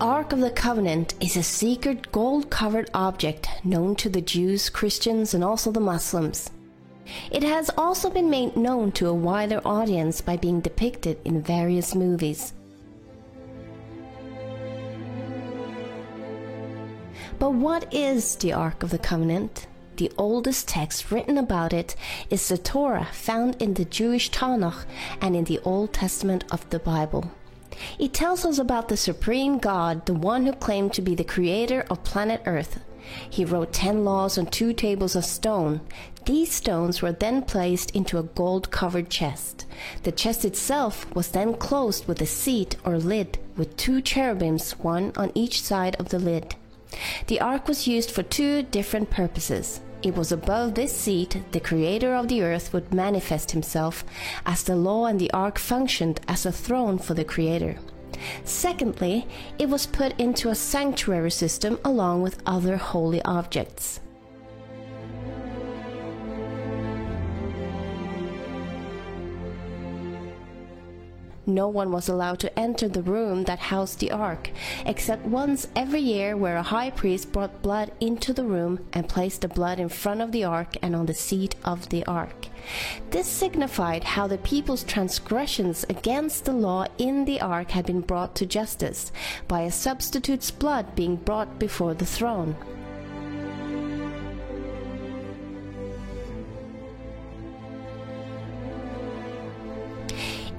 Ark of the Covenant is a secret gold covered object known to the Jews, Christians, and also the Muslims. It has also been made known to a wider audience by being depicted in various movies. But what is the Ark of the Covenant? The oldest text written about it is the Torah found in the Jewish Tanakh and in the Old Testament of the Bible. It tells us about the supreme God, the one who claimed to be the creator of planet Earth. He wrote ten laws on two tables of stone. These stones were then placed into a gold covered chest. The chest itself was then closed with a seat or lid with two cherubims, one on each side of the lid. The ark was used for two different purposes. It was above this seat the creator of the earth would manifest himself, as the law and the ark functioned as a throne for the creator. Secondly, it was put into a sanctuary system along with other holy objects. No one was allowed to enter the room that housed the ark, except once every year, where a high priest brought blood into the room and placed the blood in front of the ark and on the seat of the ark. This signified how the people's transgressions against the law in the ark had been brought to justice, by a substitute's blood being brought before the throne.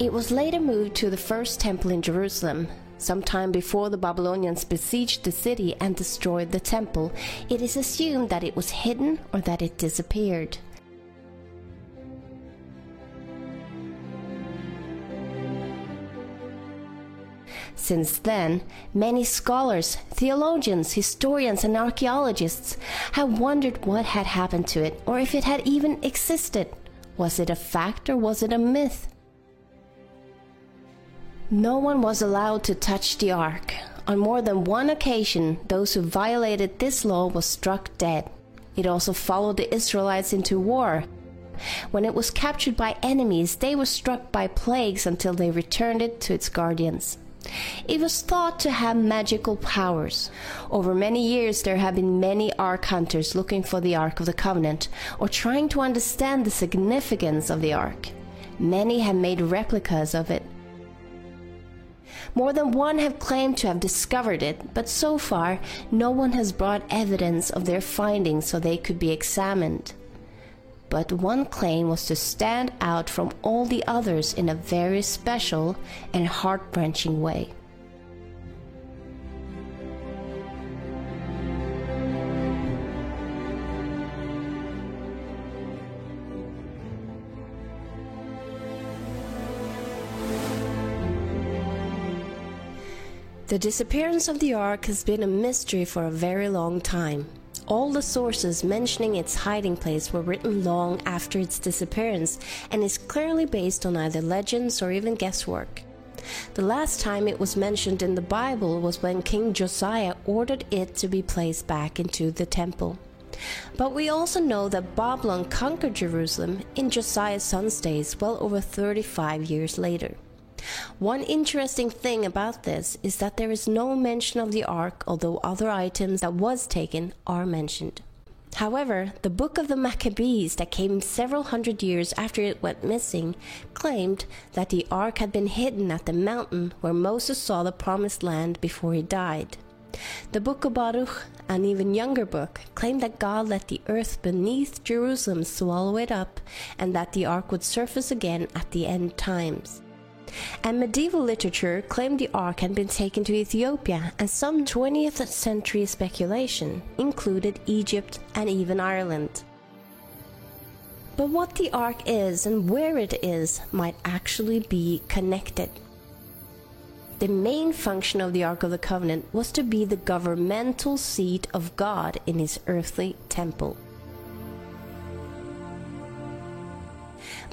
It was later moved to the first temple in Jerusalem. Sometime before the Babylonians besieged the city and destroyed the temple, it is assumed that it was hidden or that it disappeared. Since then, many scholars, theologians, historians, and archaeologists have wondered what had happened to it or if it had even existed. Was it a fact or was it a myth? No one was allowed to touch the ark. On more than one occasion, those who violated this law were struck dead. It also followed the Israelites into war. When it was captured by enemies, they were struck by plagues until they returned it to its guardians. It was thought to have magical powers. Over many years, there have been many Ark hunters looking for the Ark of the Covenant or trying to understand the significance of the Ark. Many have made replicas of it. More than one have claimed to have discovered it, but so far no one has brought evidence of their findings so they could be examined. But one claim was to stand out from all the others in a very special and heart wrenching way. The disappearance of the Ark has been a mystery for a very long time. All the sources mentioning its hiding place were written long after its disappearance and is clearly based on either legends or even guesswork. The last time it was mentioned in the Bible was when King Josiah ordered it to be placed back into the temple. But we also know that Babylon conquered Jerusalem in Josiah's son's days well over 35 years later. One interesting thing about this is that there is no mention of the ark, although other items that was taken are mentioned. However, the book of the Maccabees that came several hundred years after it went missing claimed that the ark had been hidden at the mountain where Moses saw the promised land before he died. The book of Baruch, an even younger book, claimed that God let the earth beneath Jerusalem swallow it up and that the ark would surface again at the end times and medieval literature claimed the ark had been taken to Ethiopia, and some 20th century speculation included Egypt and even Ireland. But what the ark is and where it is might actually be connected. The main function of the Ark of the Covenant was to be the governmental seat of God in his earthly temple.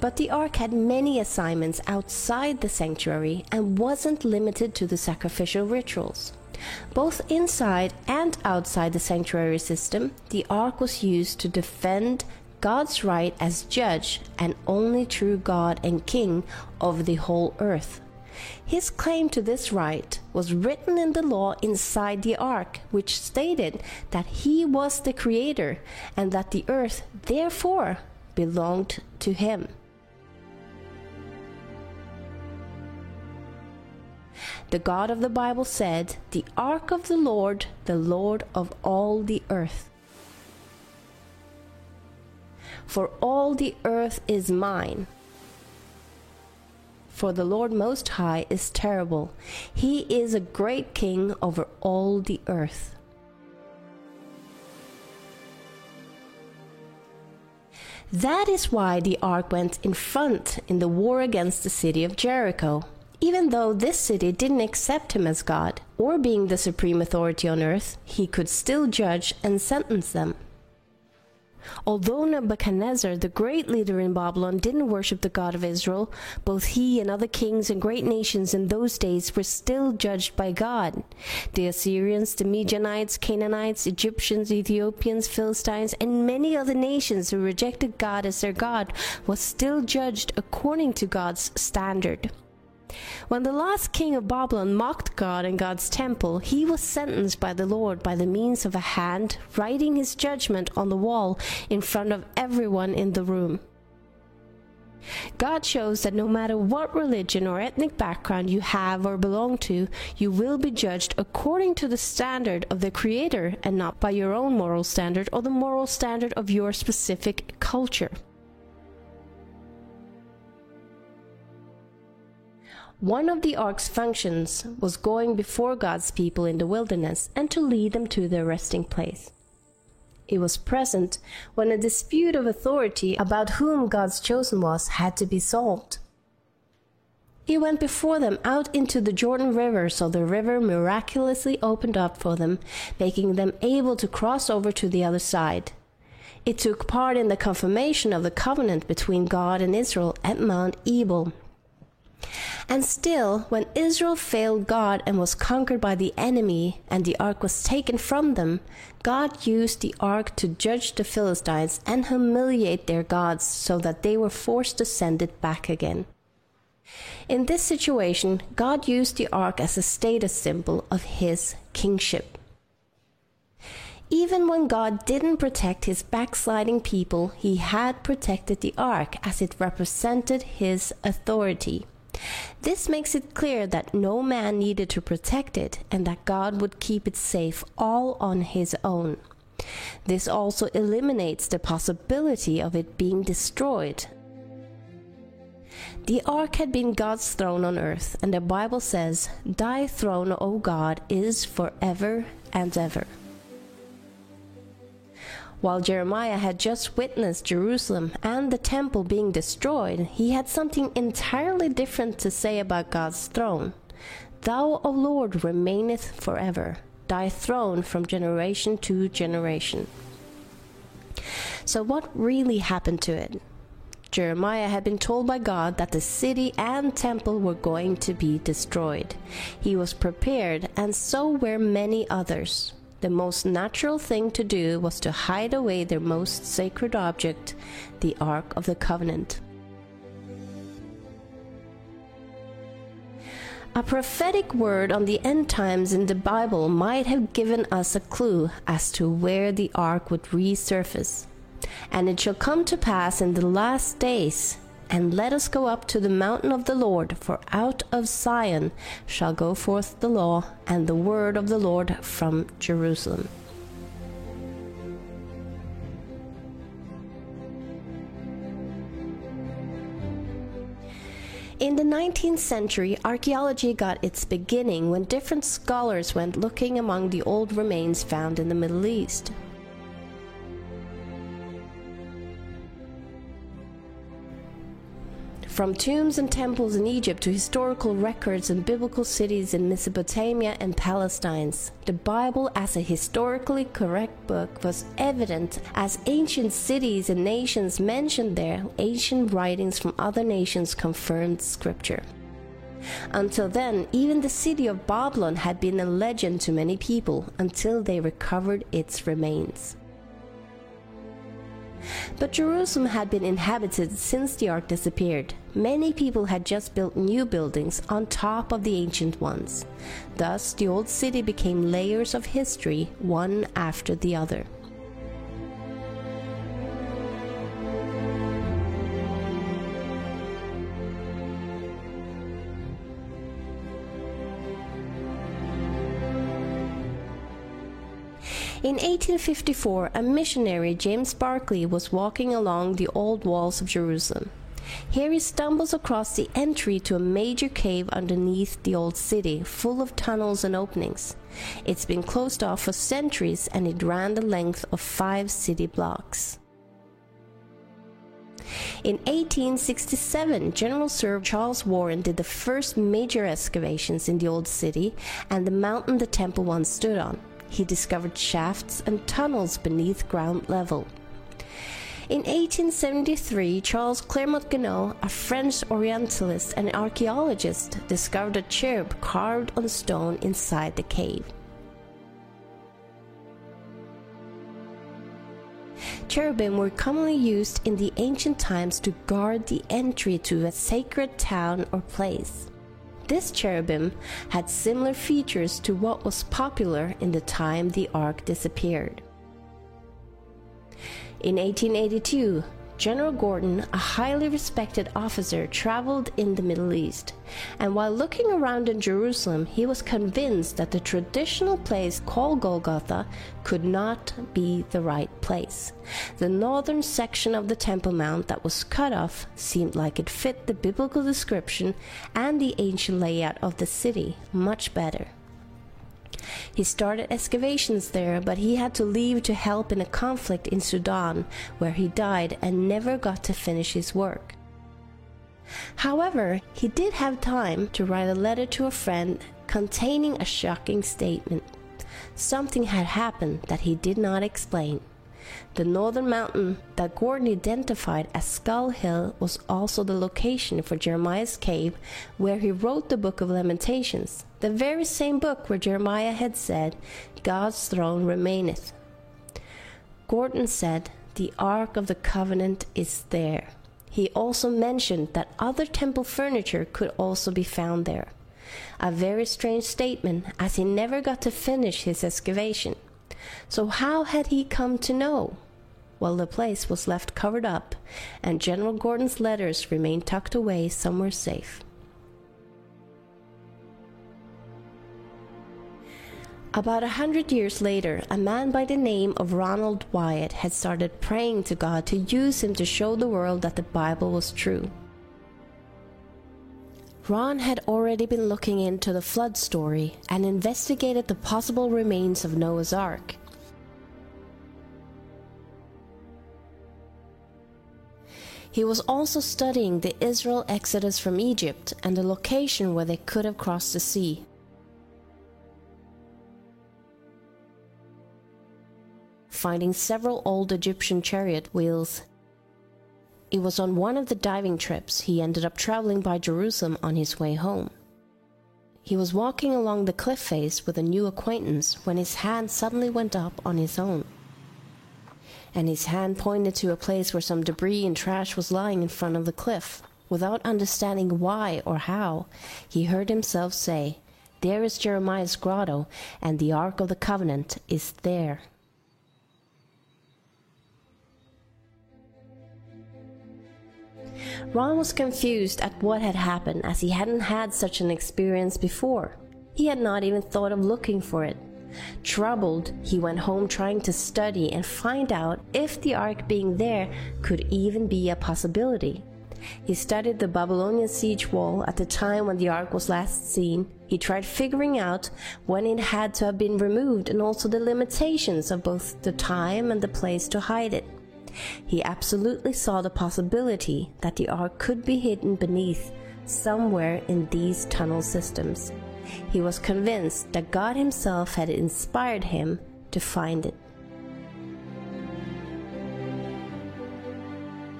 But the ark had many assignments outside the sanctuary and wasn't limited to the sacrificial rituals. Both inside and outside the sanctuary system, the ark was used to defend God's right as judge and only true God and king of the whole earth. His claim to this right was written in the law inside the ark, which stated that he was the creator and that the earth, therefore, belonged to him. The God of the Bible said, The ark of the Lord, the Lord of all the earth. For all the earth is mine. For the Lord Most High is terrible. He is a great king over all the earth. That is why the ark went in front in the war against the city of Jericho even though this city didn't accept him as God, or being the supreme authority on earth, he could still judge and sentence them. Although Nebuchadnezzar, the great leader in Babylon, didn't worship the God of Israel, both he and other kings and great nations in those days were still judged by God. The Assyrians, the Midianites, Canaanites, Egyptians, Ethiopians, Philistines, and many other nations who rejected God as their God was still judged according to God's standard. When the last king of Babylon mocked God and God's temple, he was sentenced by the Lord by the means of a hand writing his judgment on the wall in front of everyone in the room. God shows that no matter what religion or ethnic background you have or belong to, you will be judged according to the standard of the Creator and not by your own moral standard or the moral standard of your specific culture. One of the ark's functions was going before God's people in the wilderness and to lead them to their resting place. It was present when a dispute of authority about whom God's chosen was had to be solved. He went before them out into the Jordan River, so the river miraculously opened up for them, making them able to cross over to the other side. It took part in the confirmation of the covenant between God and Israel at Mount Ebal, and still, when Israel failed God and was conquered by the enemy, and the ark was taken from them, God used the ark to judge the Philistines and humiliate their gods so that they were forced to send it back again. In this situation, God used the ark as a status symbol of his kingship. Even when God didn't protect his backsliding people, he had protected the ark as it represented his authority. This makes it clear that no man needed to protect it and that God would keep it safe all on his own. This also eliminates the possibility of it being destroyed. The ark had been God's throne on earth, and the Bible says, Thy throne, O God, is forever and ever. While Jeremiah had just witnessed Jerusalem and the temple being destroyed, he had something entirely different to say about God's throne. Thou, O Lord, remaineth forever, thy throne from generation to generation. So, what really happened to it? Jeremiah had been told by God that the city and temple were going to be destroyed. He was prepared, and so were many others the most natural thing to do was to hide away their most sacred object, the Ark of the Covenant. A prophetic word on the end times in the Bible might have given us a clue as to where the ark would resurface. And it shall come to pass in the last days and let us go up to the mountain of the Lord, for out of Zion shall go forth the law and the word of the Lord from Jerusalem. In the 19th century, archaeology got its beginning when different scholars went looking among the old remains found in the Middle East. From tombs and temples in Egypt to historical records and biblical cities in Mesopotamia and Palestine, the Bible as a historically correct book was evident as ancient cities and nations mentioned there, ancient writings from other nations confirmed scripture. Until then, even the city of Babylon had been a legend to many people until they recovered its remains. But Jerusalem had been inhabited since the ark disappeared. Many people had just built new buildings on top of the ancient ones. Thus, the old city became layers of history, one after the other. In 1854, a missionary, James Barclay, was walking along the old walls of Jerusalem. Here he stumbles across the entry to a major cave underneath the old city, full of tunnels and openings. It's been closed off for centuries and it ran the length of five city blocks. In 1867, General Sir Charles Warren did the first major excavations in the old city and the mountain the temple once stood on he discovered shafts and tunnels beneath ground level. In 1873, Charles Clermont Ganneau, a French Orientalist and archaeologist, discovered a cherub carved on stone inside the cave. Cherubim were commonly used in the ancient times to guard the entry to a sacred town or place. This cherubim had similar features to what was popular in the time the ark disappeared. In 1882, General Gordon, a highly respected officer, traveled in the Middle East, and while looking around in Jerusalem, he was convinced that the traditional place called Golgotha could not be the right place. The northern section of the Temple Mount that was cut off seemed like it fit the biblical description and the ancient layout of the city much better. He started excavations there, but he had to leave to help in a conflict in Sudan, where he died and never got to finish his work. However, he did have time to write a letter to a friend containing a shocking statement. Something had happened that he did not explain. The northern mountain that Gordon identified as Skull Hill was also the location for Jeremiah's cave where he wrote the book of Lamentations, the very same book where Jeremiah had said, God's throne remaineth. Gordon said, The Ark of the Covenant is there. He also mentioned that other temple furniture could also be found there. A very strange statement, as he never got to finish his excavation. So, how had he come to know? Well, the place was left covered up, and General Gordon's letters remained tucked away somewhere safe. About a hundred years later, a man by the name of Ronald Wyatt had started praying to God to use him to show the world that the Bible was true. Ron had already been looking into the flood story and investigated the possible remains of Noah's Ark. He was also studying the Israel exodus from Egypt and the location where they could have crossed the sea. Finding several old Egyptian chariot wheels it was on one of the diving trips he ended up traveling by Jerusalem on his way home. He was walking along the cliff face with a new acquaintance when his hand suddenly went up on his own. And his hand pointed to a place where some debris and trash was lying in front of the cliff. Without understanding why or how, he heard himself say, There is Jeremiah's grotto, and the Ark of the Covenant is there. Ron was confused at what had happened as he hadn't had such an experience before. He had not even thought of looking for it. Troubled, he went home trying to study and find out if the ark being there could even be a possibility. He studied the Babylonian siege wall at the time when the ark was last seen. He tried figuring out when it had to have been removed and also the limitations of both the time and the place to hide it. He absolutely saw the possibility that the ark could be hidden beneath somewhere in these tunnel systems. He was convinced that God Himself had inspired him to find it.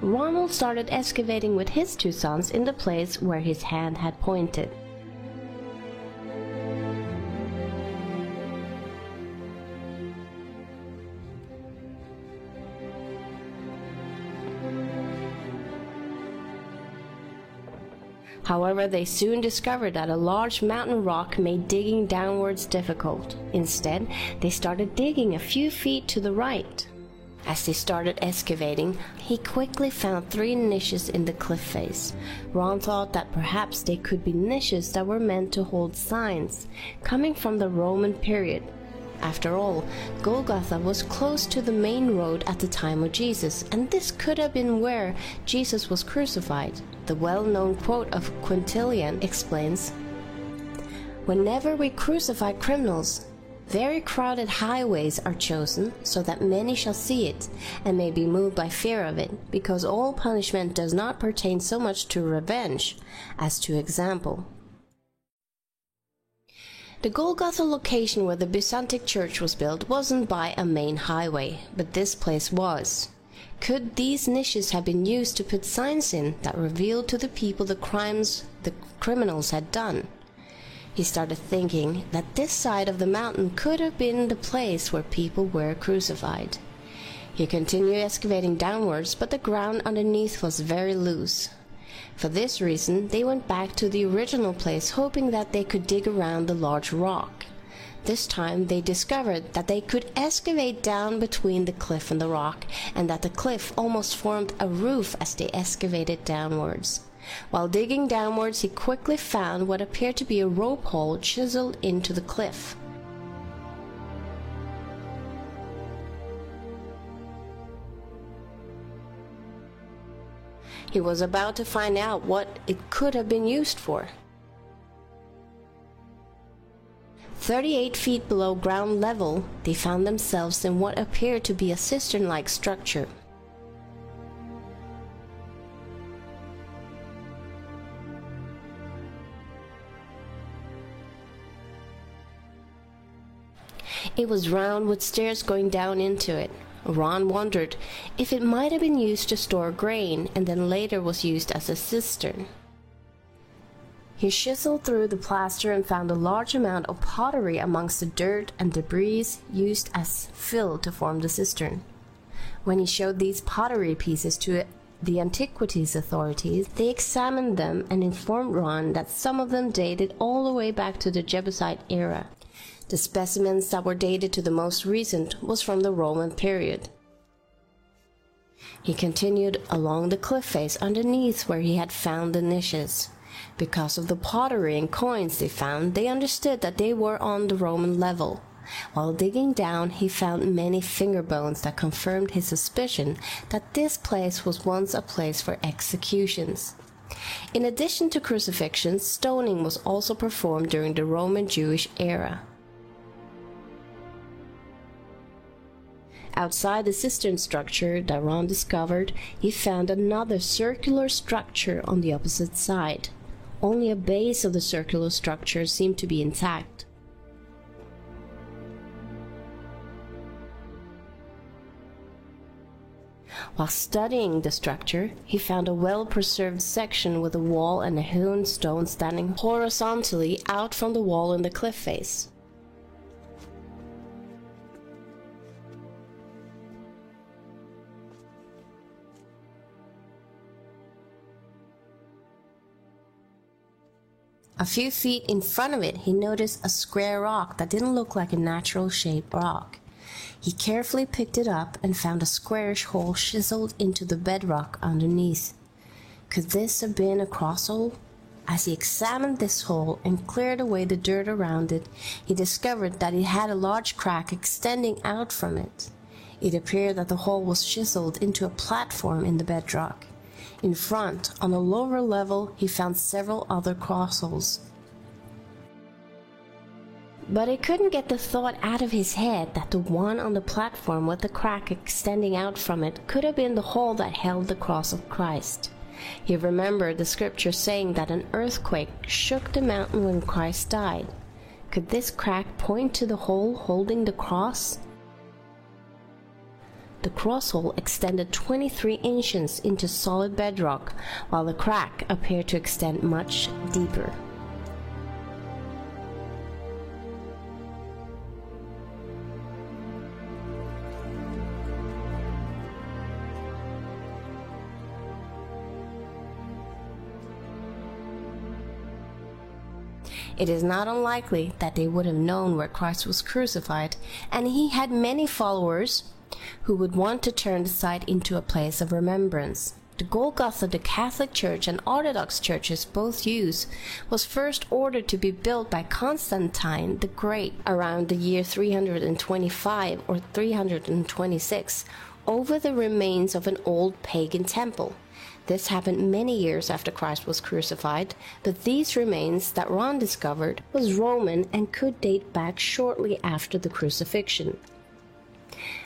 Ronald started excavating with his two sons in the place where his hand had pointed. However, they soon discovered that a large mountain rock made digging downwards difficult. Instead, they started digging a few feet to the right. As they started excavating, he quickly found three niches in the cliff face. Ron thought that perhaps they could be niches that were meant to hold signs, coming from the Roman period. After all, Golgotha was close to the main road at the time of Jesus, and this could have been where Jesus was crucified. The well known quote of Quintilian explains Whenever we crucify criminals, very crowded highways are chosen so that many shall see it and may be moved by fear of it, because all punishment does not pertain so much to revenge as to example. The Golgotha location where the Byzantine church was built wasn't by a main highway, but this place was. Could these niches have been used to put signs in that revealed to the people the crimes the criminals had done? He started thinking that this side of the mountain could have been the place where people were crucified. He continued excavating downwards, but the ground underneath was very loose. For this reason, they went back to the original place, hoping that they could dig around the large rock. This time, they discovered that they could excavate down between the cliff and the rock, and that the cliff almost formed a roof as they excavated downwards. While digging downwards, he quickly found what appeared to be a rope hole chiseled into the cliff. He was about to find out what it could have been used for. 38 feet below ground level, they found themselves in what appeared to be a cistern like structure. It was round with stairs going down into it. Ron wondered if it might have been used to store grain and then later was used as a cistern. He chiseled through the plaster and found a large amount of pottery amongst the dirt and debris used as fill to form the cistern. When he showed these pottery pieces to the antiquities authorities, they examined them and informed Ron that some of them dated all the way back to the Jebusite era. The specimens that were dated to the most recent was from the Roman period. He continued along the cliff face underneath where he had found the niches. Because of the pottery and coins they found, they understood that they were on the Roman level. While digging down, he found many finger bones that confirmed his suspicion that this place was once a place for executions. In addition to crucifixions, stoning was also performed during the Roman Jewish era. Outside the cistern structure Daron discovered, he found another circular structure on the opposite side. Only a base of the circular structure seemed to be intact. While studying the structure, he found a well preserved section with a wall and a hewn stone standing horizontally out from the wall in the cliff face. A few feet in front of it, he noticed a square rock that didn't look like a natural shaped rock. He carefully picked it up and found a squarish hole chiseled into the bedrock underneath. Could this have been a cross hole? As he examined this hole and cleared away the dirt around it, he discovered that it had a large crack extending out from it. It appeared that the hole was chiseled into a platform in the bedrock. In front, on a lower level, he found several other crossholes. But he couldn't get the thought out of his head that the one on the platform with the crack extending out from it could have been the hole that held the cross of Christ. He remembered the scripture saying that an earthquake shook the mountain when Christ died. Could this crack point to the hole holding the cross? The crosshole extended 23 inches into solid bedrock, while the crack appeared to extend much deeper. It is not unlikely that they would have known where Christ was crucified, and he had many followers who would want to turn the site into a place of remembrance. The Golgotha the Catholic Church and Orthodox churches both use was first ordered to be built by Constantine the Great around the year 325 or 326 over the remains of an old pagan temple. This happened many years after Christ was crucified, but these remains that Ron discovered was Roman and could date back shortly after the crucifixion.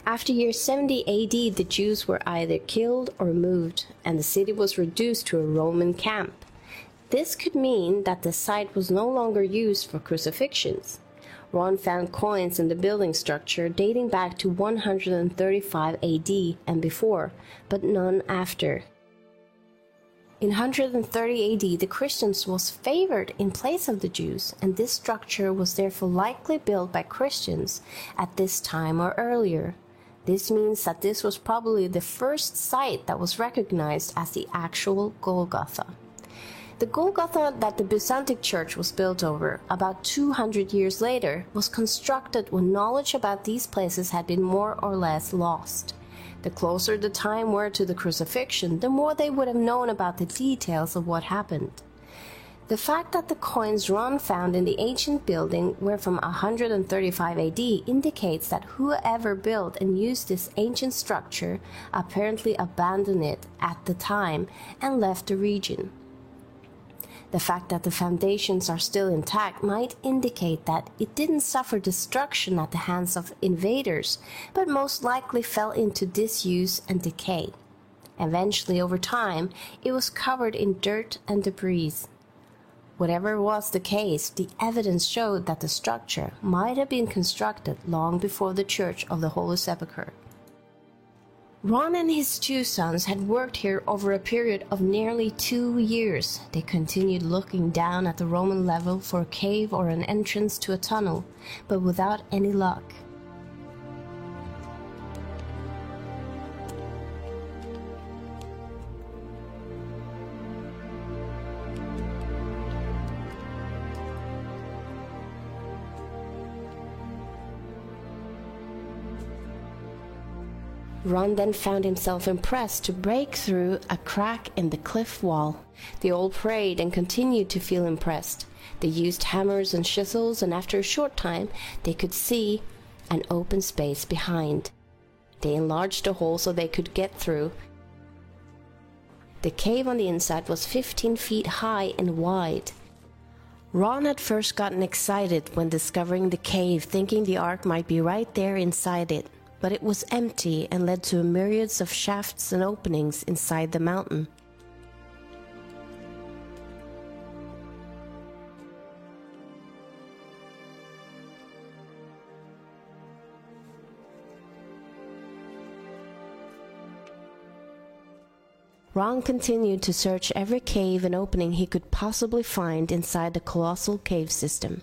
After year 70 AD, the Jews were either killed or moved, and the city was reduced to a Roman camp. This could mean that the site was no longer used for crucifixions. Ron found coins in the building structure dating back to 135 AD and before, but none after. In 130 AD, the Christians was favored in place of the Jews, and this structure was therefore likely built by Christians at this time or earlier. This means that this was probably the first site that was recognized as the actual Golgotha. The Golgotha that the Byzantine Church was built over about 200 years later was constructed when knowledge about these places had been more or less lost. The closer the time were to the crucifixion, the more they would have known about the details of what happened. The fact that the coins Ron found in the ancient building were from 135 AD indicates that whoever built and used this ancient structure apparently abandoned it at the time and left the region. The fact that the foundations are still intact might indicate that it didn't suffer destruction at the hands of invaders, but most likely fell into disuse and decay. Eventually, over time, it was covered in dirt and debris. Whatever was the case, the evidence showed that the structure might have been constructed long before the Church of the Holy Sepulchre. Ron and his two sons had worked here over a period of nearly two years. They continued looking down at the Roman level for a cave or an entrance to a tunnel, but without any luck. Ron then found himself impressed to break through a crack in the cliff wall. They all prayed and continued to feel impressed. They used hammers and chisels, and after a short time, they could see an open space behind. They enlarged the hole so they could get through. The cave on the inside was 15 feet high and wide. Ron had first gotten excited when discovering the cave, thinking the ark might be right there inside it but it was empty and led to myriads of shafts and openings inside the mountain. Ron continued to search every cave and opening he could possibly find inside the colossal cave system.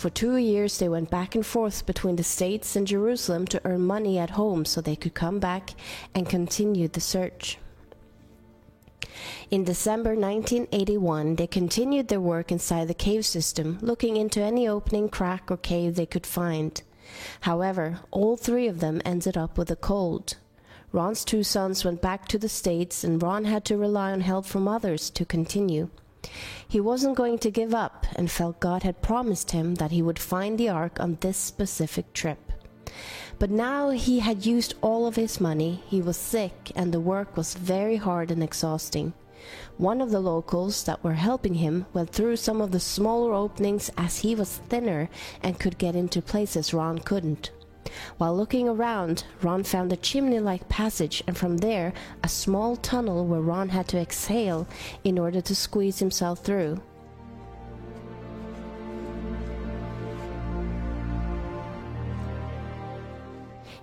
For two years, they went back and forth between the States and Jerusalem to earn money at home so they could come back and continue the search. In December 1981, they continued their work inside the cave system, looking into any opening, crack, or cave they could find. However, all three of them ended up with a cold. Ron's two sons went back to the States, and Ron had to rely on help from others to continue. He wasn't going to give up and felt God had promised him that he would find the ark on this specific trip. But now he had used all of his money, he was sick, and the work was very hard and exhausting. One of the locals that were helping him went through some of the smaller openings as he was thinner and could get into places Ron couldn't. While looking around, Ron found a chimney like passage and from there a small tunnel where Ron had to exhale in order to squeeze himself through.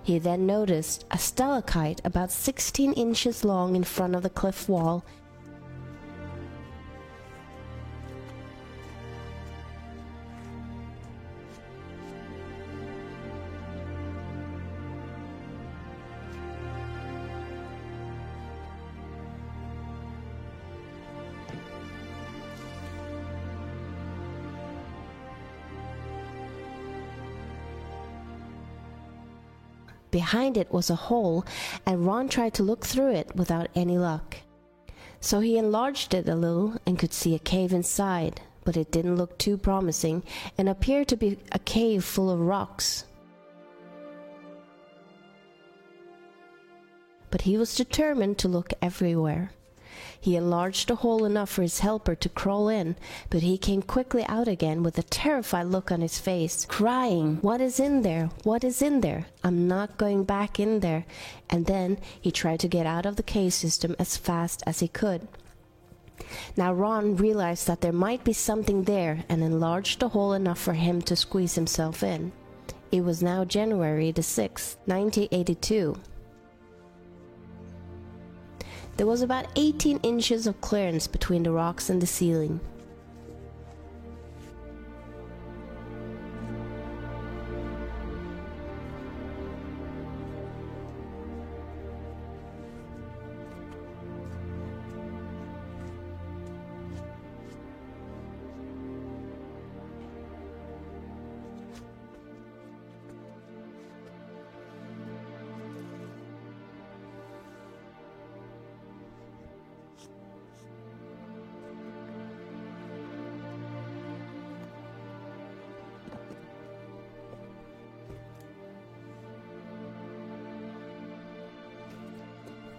He then noticed a stalactite about 16 inches long in front of the cliff wall Behind it was a hole, and Ron tried to look through it without any luck. So he enlarged it a little and could see a cave inside, but it didn't look too promising and appeared to be a cave full of rocks. But he was determined to look everywhere. He enlarged the hole enough for his helper to crawl in, but he came quickly out again with a terrified look on his face, crying, What is in there? What is in there? I'm not going back in there. And then he tried to get out of the cave system as fast as he could. Now Ron realized that there might be something there and enlarged the hole enough for him to squeeze himself in. It was now January the 6th, 1982. There was about 18 inches of clearance between the rocks and the ceiling.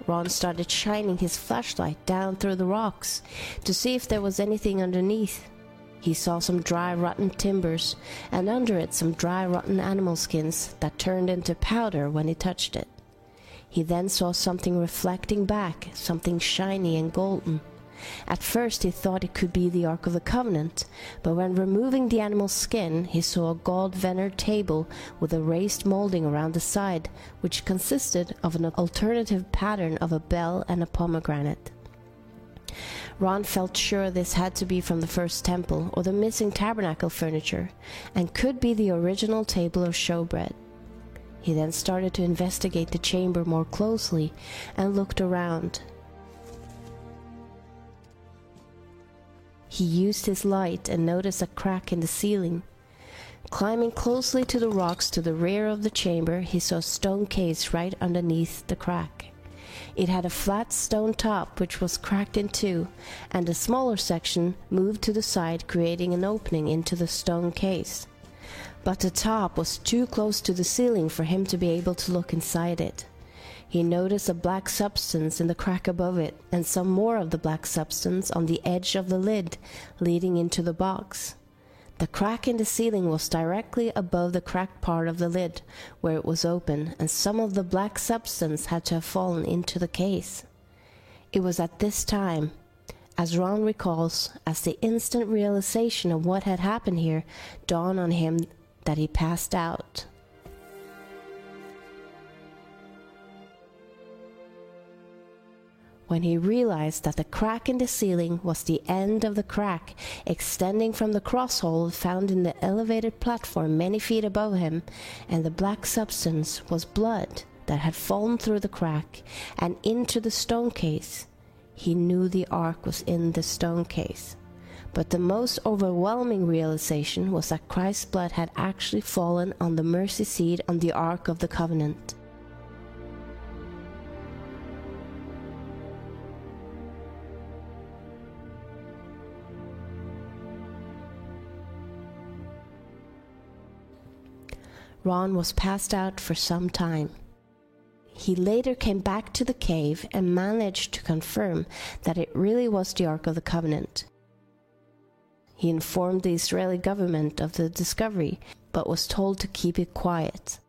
Ron started shining his flashlight down through the rocks to see if there was anything underneath. He saw some dry, rotten timbers, and under it some dry, rotten animal skins that turned into powder when he touched it. He then saw something reflecting back, something shiny and golden. At first he thought it could be the Ark of the Covenant, but when removing the animal's skin, he saw a gold veneered table with a raised molding around the side, which consisted of an alternative pattern of a bell and a pomegranate. Ron felt sure this had to be from the first temple or the missing tabernacle furniture, and could be the original table of showbread. He then started to investigate the chamber more closely and looked around. He used his light and noticed a crack in the ceiling. Climbing closely to the rocks to the rear of the chamber, he saw a stone case right underneath the crack. It had a flat stone top which was cracked in two, and a smaller section moved to the side, creating an opening into the stone case. But the top was too close to the ceiling for him to be able to look inside it. He noticed a black substance in the crack above it, and some more of the black substance on the edge of the lid leading into the box. The crack in the ceiling was directly above the cracked part of the lid, where it was open, and some of the black substance had to have fallen into the case. It was at this time, as Ron recalls, as the instant realization of what had happened here dawned on him that he passed out. When he realized that the crack in the ceiling was the end of the crack extending from the cross hole found in the elevated platform many feet above him, and the black substance was blood that had fallen through the crack and into the stone case. He knew the ark was in the stone case. But the most overwhelming realization was that Christ's blood had actually fallen on the mercy seat on the Ark of the Covenant. Ron was passed out for some time. He later came back to the cave and managed to confirm that it really was the Ark of the Covenant. He informed the Israeli government of the discovery, but was told to keep it quiet.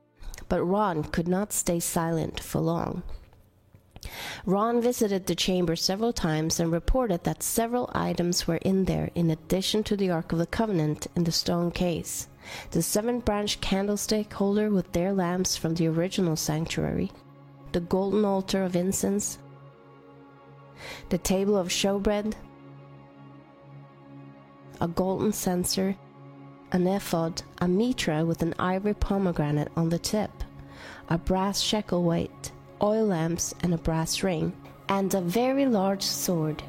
But Ron could not stay silent for long. Ron visited the chamber several times and reported that several items were in there in addition to the Ark of the Covenant in the stone case. The seven branch candlestick holder with their lamps from the original sanctuary, the golden altar of incense, the table of showbread, a golden censer, an ephod, a mitra with an ivory pomegranate on the tip, a brass shekel weight, oil lamps and a brass ring, and a very large sword.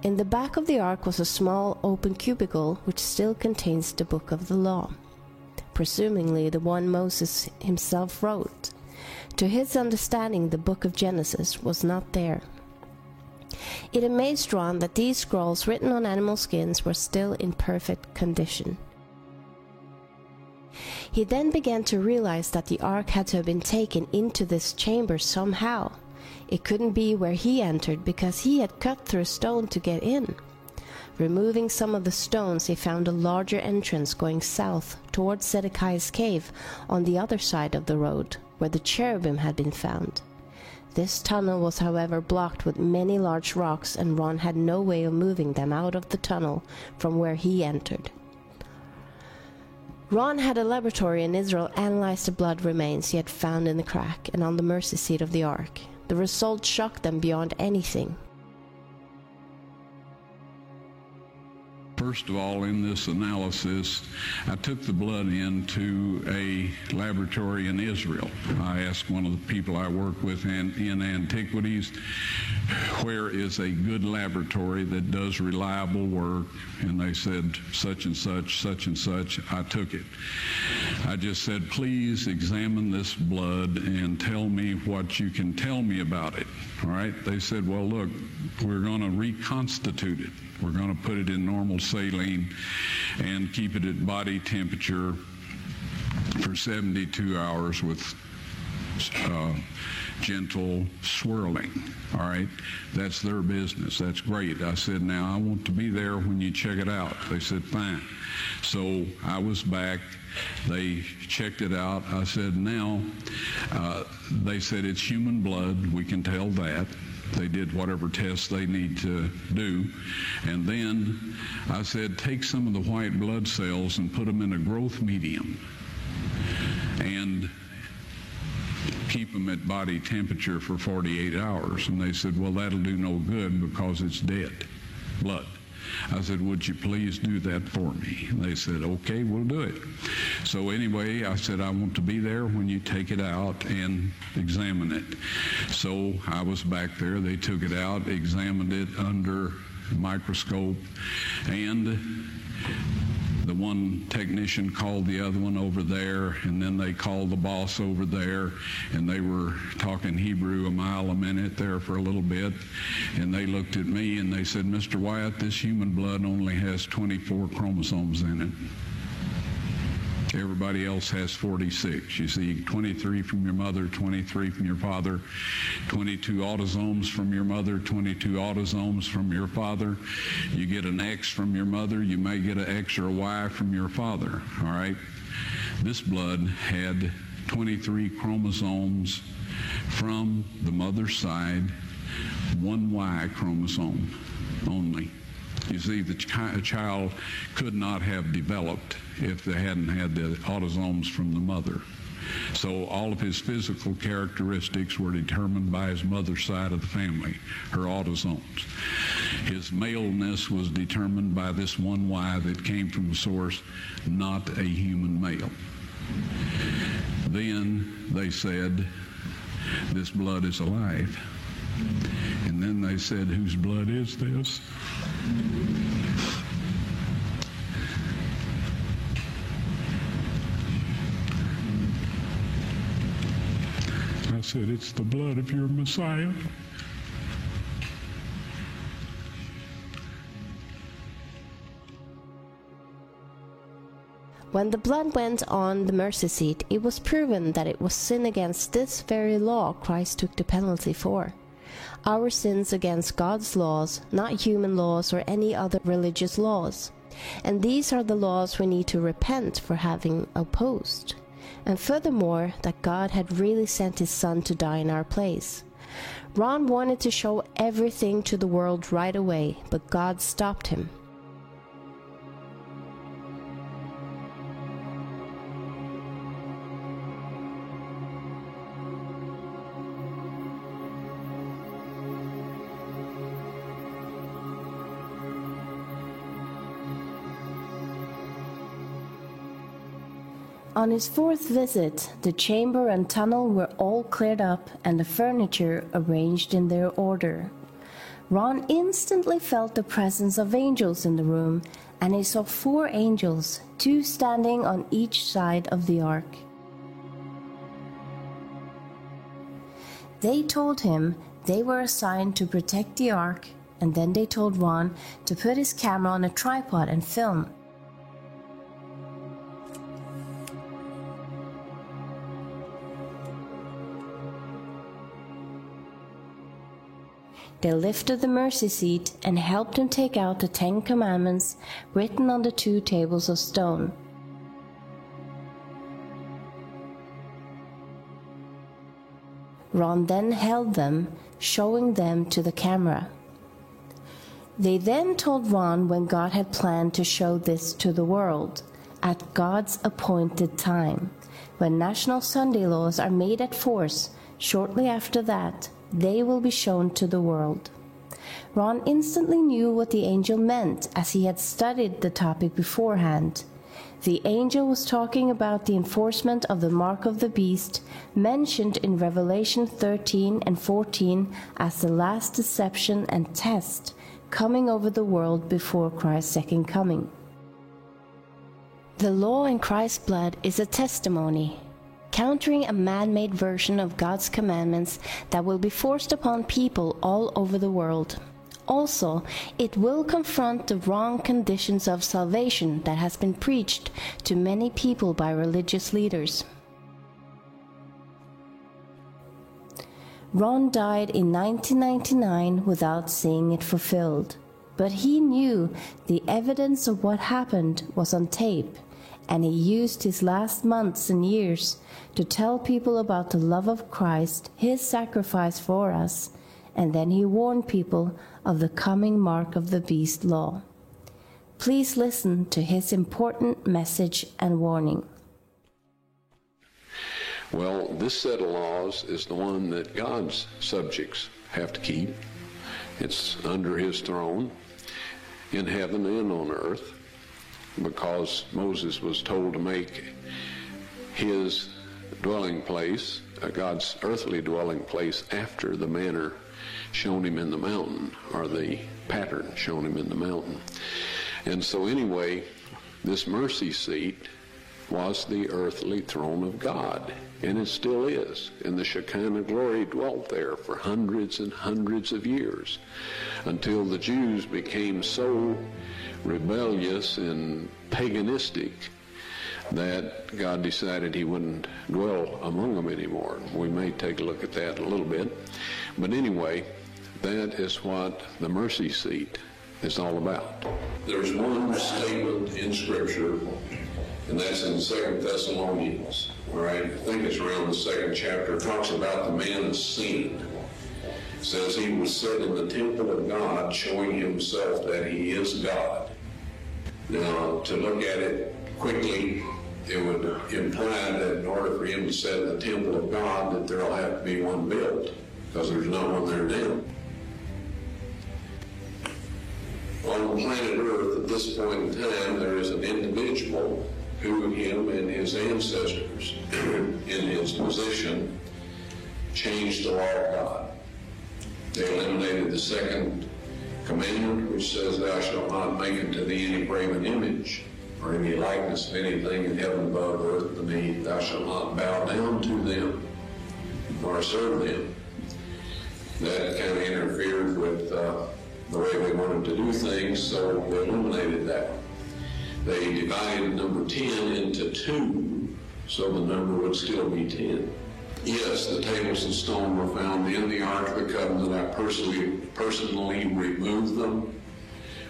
In the back of the ark was a small open cubicle which still contains the book of the law, presumably the one Moses himself wrote. To his understanding, the book of Genesis was not there. It amazed Ron that these scrolls written on animal skins were still in perfect condition. He then began to realize that the ark had to have been taken into this chamber somehow. It couldn't be where he entered because he had cut through a stone to get in. Removing some of the stones, he found a larger entrance going south towards Zedekiah's cave on the other side of the road where the cherubim had been found. This tunnel was, however, blocked with many large rocks, and Ron had no way of moving them out of the tunnel from where he entered. Ron had a laboratory in Israel analyze the blood remains he had found in the crack and on the mercy seat of the ark. The result shocked them beyond anything. First of all, in this analysis, I took the blood into a laboratory in Israel. I asked one of the people I work with in, in antiquities, where is a good laboratory that does reliable work? And they said, such and such, such and such. I took it. I just said, please examine this blood and tell me what you can tell me about it. All right? They said, well, look, we're going to reconstitute it. We're going to put it in normal saline and keep it at body temperature for 72 hours with uh, gentle swirling. All right, that's their business. That's great. I said, now I want to be there when you check it out. They said, fine. So I was back. They checked it out. I said, now, uh, they said it's human blood. We can tell that. They did whatever tests they need to do. And then I said, take some of the white blood cells and put them in a growth medium and keep them at body temperature for 48 hours. And they said, well, that'll do no good because it's dead blood. I said, Would you please do that for me? They said, Okay, we'll do it. So, anyway, I said, I want to be there when you take it out and examine it. So, I was back there. They took it out, examined it under microscope, and the one technician called the other one over there, and then they called the boss over there, and they were talking Hebrew a mile a minute there for a little bit. And they looked at me and they said, Mr. Wyatt, this human blood only has 24 chromosomes in it. Everybody else has 46. You see 23 from your mother, 23 from your father, 22 autosomes from your mother, 22 autosomes from your father. You get an X from your mother, you may get an X or a Y from your father, all right? This blood had 23 chromosomes from the mother's side, one Y chromosome only. You see, the ch- child could not have developed if they hadn't had the autosomes from the mother. So all of his physical characteristics were determined by his mother's side of the family, her autosomes. His maleness was determined by this one Y that came from a source, not a human male. Then they said, this blood is alive. And then they said, whose blood is this? I said, It's the blood of your Messiah. When the blood went on the mercy seat, it was proven that it was sin against this very law Christ took the penalty for. Our sins against God's laws, not human laws or any other religious laws. And these are the laws we need to repent for having opposed. And furthermore, that God had really sent his Son to die in our place. Ron wanted to show everything to the world right away, but God stopped him. On his fourth visit, the chamber and tunnel were all cleared up and the furniture arranged in their order. Ron instantly felt the presence of angels in the room, and he saw four angels, two standing on each side of the ark. They told him they were assigned to protect the ark, and then they told Ron to put his camera on a tripod and film. They lifted the mercy seat and helped him take out the Ten Commandments written on the two tables of stone. Ron then held them, showing them to the camera. They then told Ron when God had planned to show this to the world, at God's appointed time. When National Sunday laws are made at force, shortly after that, they will be shown to the world. Ron instantly knew what the angel meant as he had studied the topic beforehand. The angel was talking about the enforcement of the mark of the beast, mentioned in Revelation 13 and 14 as the last deception and test coming over the world before Christ's second coming. The law in Christ's blood is a testimony, countering a man made version of God's commandments that will be forced upon people all over the world. Also, it will confront the wrong conditions of salvation that has been preached to many people by religious leaders. Ron died in 1999 without seeing it fulfilled, but he knew the evidence of what happened was on tape and he used his last months and years to tell people about the love of Christ, his sacrifice for us, and then he warned people of the coming mark of the beast law. Please listen to his important message and warning. Well, this set of laws is the one that God's subjects have to keep. It's under his throne in heaven and on earth because Moses was told to make his dwelling place, uh, God's earthly dwelling place, after the manner shown him in the mountain, or the pattern shown him in the mountain. And so, anyway, this mercy seat was the earthly throne of God, and it still is. And the Shekinah glory dwelt there for hundreds and hundreds of years until the Jews became so rebellious and paganistic that God decided he wouldn't dwell among them anymore. We may take a look at that a little bit. But anyway, that is what the mercy seat is all about. There's one statement in Scripture, and that's in Second Thessalonians, all right? I think it's around the second chapter. It talks about the man of sin. It says he was set in the temple of God, showing himself that he is God. Now, to look at it quickly, it would imply that in order for him to set in the temple of God, that there'll have to be one built, because there's no one there now. On the planet Earth, at this point in time, there is an individual who him and his ancestors, in his position, changed the law of God. They eliminated the second commandment which says, Thou shalt not make unto thee any graven image or any likeness of anything in heaven above, earth beneath. Thou shalt not bow down to them nor serve them. That kind of interfered with uh, the way they wanted to do things, so they eliminated that. They divided number 10 into two, so the number would still be 10. Yes, the tables of stone were found in the Ark of the Covenant. I personally, personally removed them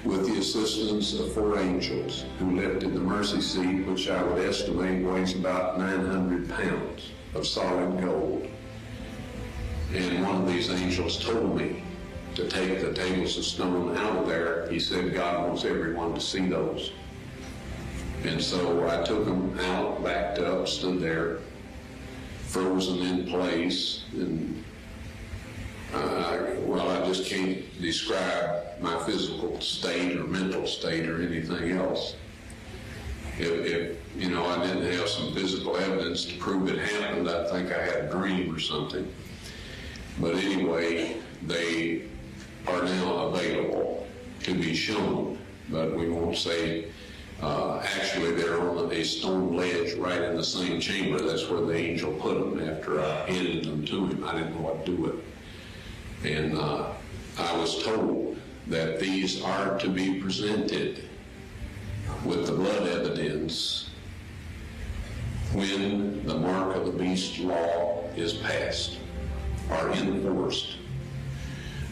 with the assistance of four angels who lifted the mercy seat, which I would estimate weighs about 900 pounds of solid gold. And one of these angels told me to take the tables of stone out of there. He said God wants everyone to see those. And so I took them out, backed up, stood there, frozen in place, and uh, well, I just can't describe my physical state or mental state or anything else. If, if, you know I didn't have some physical evidence to prove it happened, I think I had a dream or something. But anyway, they are now available to be shown, but we won't say. Uh, actually, they're on a stone ledge right in the same chamber. That's where the angel put them after I handed them to him. I didn't know what to do with them. And uh, I was told that these are to be presented with the blood evidence when the mark of the beast law is passed or enforced.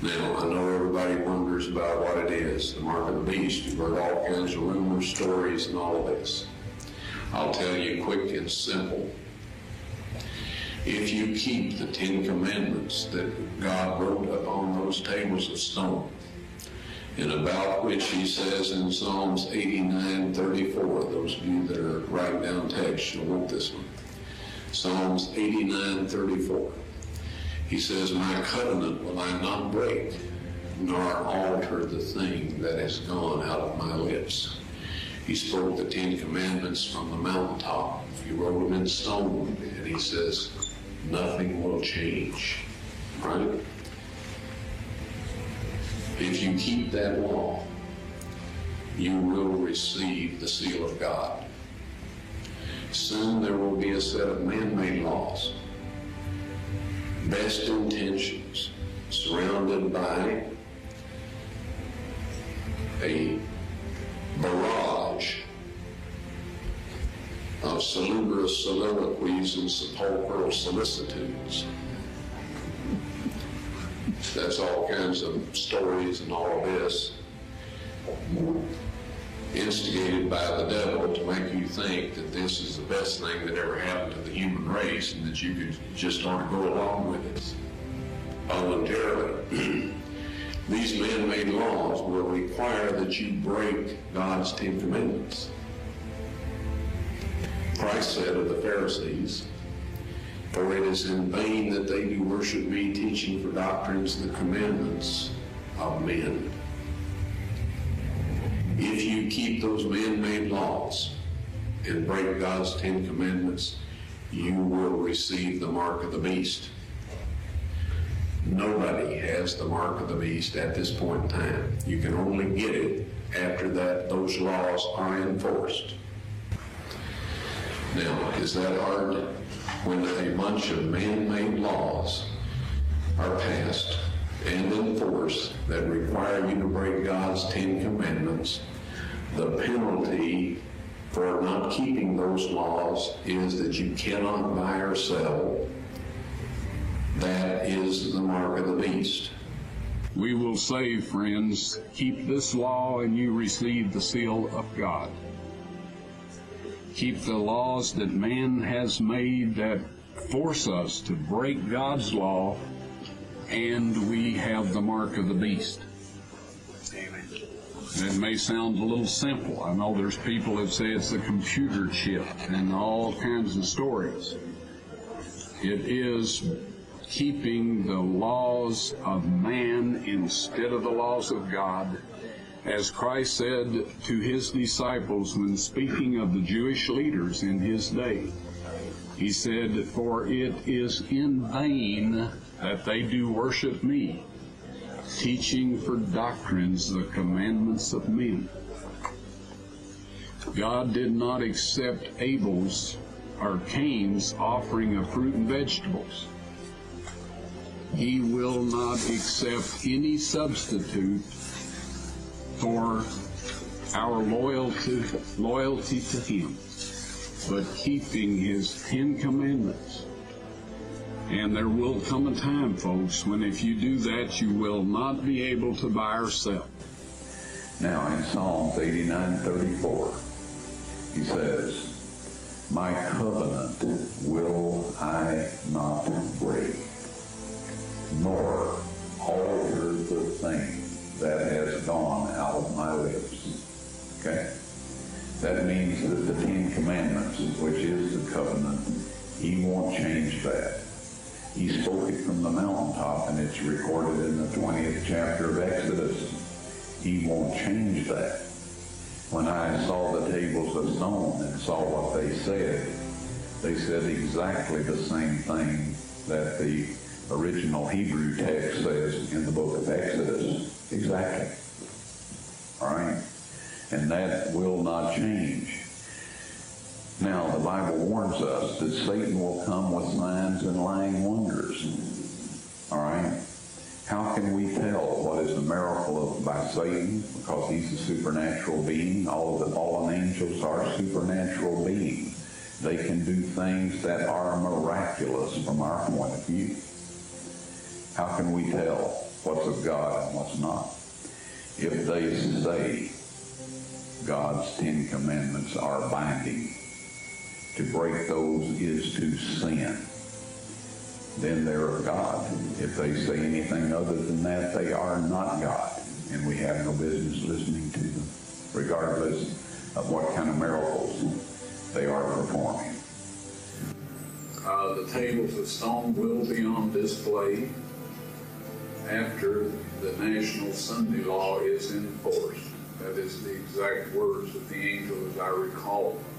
Now, I know everybody wonders about what it is, the mark of the beast. You've heard all kinds of rumors, stories, and all of this. I'll tell you quick and simple. If you keep the Ten Commandments that God wrote upon those tables of stone, and about which he says in Psalms 89, 34, those of you that are writing down text, you'll want this one. Psalms 89, 34. He says, My covenant will I not break, nor alter the thing that has gone out of my lips. He spoke the Ten Commandments from the mountaintop. He wrote them in stone, and he says, Nothing will change. Right? If you keep that law, you will receive the seal of God. Soon there will be a set of man-made laws, best intentions, surrounded by a barrage of salubrious soliloquies and sepulchral solicitudes. That's all kinds of stories and all of this instigated by the devil to make you think that this is the best thing that ever happened to the human race and that you could just want to go along with it voluntarily. These man-made laws will require that you break God's Ten Commandments. Christ said of the Pharisees, For it is in vain that they do worship me, teaching for doctrines the commandments of men. If you keep those man-made laws and break God's Ten Commandments, you will receive the mark of the beast. Nobody has the mark of the beast at this point in time. You can only get it after that those laws are enforced. Now, is that hard when a bunch of man-made laws are passed and enforced that require you to break God's Ten Commandments? The penalty for not keeping those laws is that you cannot buy or sell. That is the mark of the beast. We will say, friends, keep this law and you receive the seal of God. Keep the laws that man has made that force us to break God's law, and we have the mark of the beast. Amen. It may sound a little simple. I know there's people that say it's the computer chip and all kinds of stories. It is keeping the laws of man instead of the laws of God. As Christ said to his disciples when speaking of the Jewish leaders in his day, he said, For it is in vain that they do worship me, teaching for doctrines the commandments of men. God did not accept Abel's or Cain's offering of fruit and vegetables. He will not accept any substitute for our loyalty, loyalty to Him, but keeping His Ten Commandments. And there will come a time, folks, when if you do that, you will not be able to buy or sell. Now, in Psalms 89 34, he says, My covenant will I not break, nor alter the thing that has gone out of my lips. Okay? That means that the Ten Commandments, which is the covenant, he won't change that. He spoke it from the mountaintop, and it's recorded in the 20th chapter of Exodus. He won't change that. When I saw the tables of stone and saw what they said, they said exactly the same thing that the original Hebrew text says in the book of Exodus. Exactly. And that will not change. Now, the Bible warns us that Satan will come with signs and lying wonders. All right? How can we tell what is a miracle of, by Satan? Because he's a supernatural being. All of the fallen angels are supernatural beings. They can do things that are miraculous from our point of view. How can we tell what's of God and what's not? If they say God's Ten Commandments are binding, to break those is to sin. Then they're of God. If they say anything other than that, they are not God. And we have no business listening to them, regardless of what kind of miracles they are performing. Uh, the tables of stone will be on display after the national Sunday law is enforced. That is the exact words of the angel as I recall them.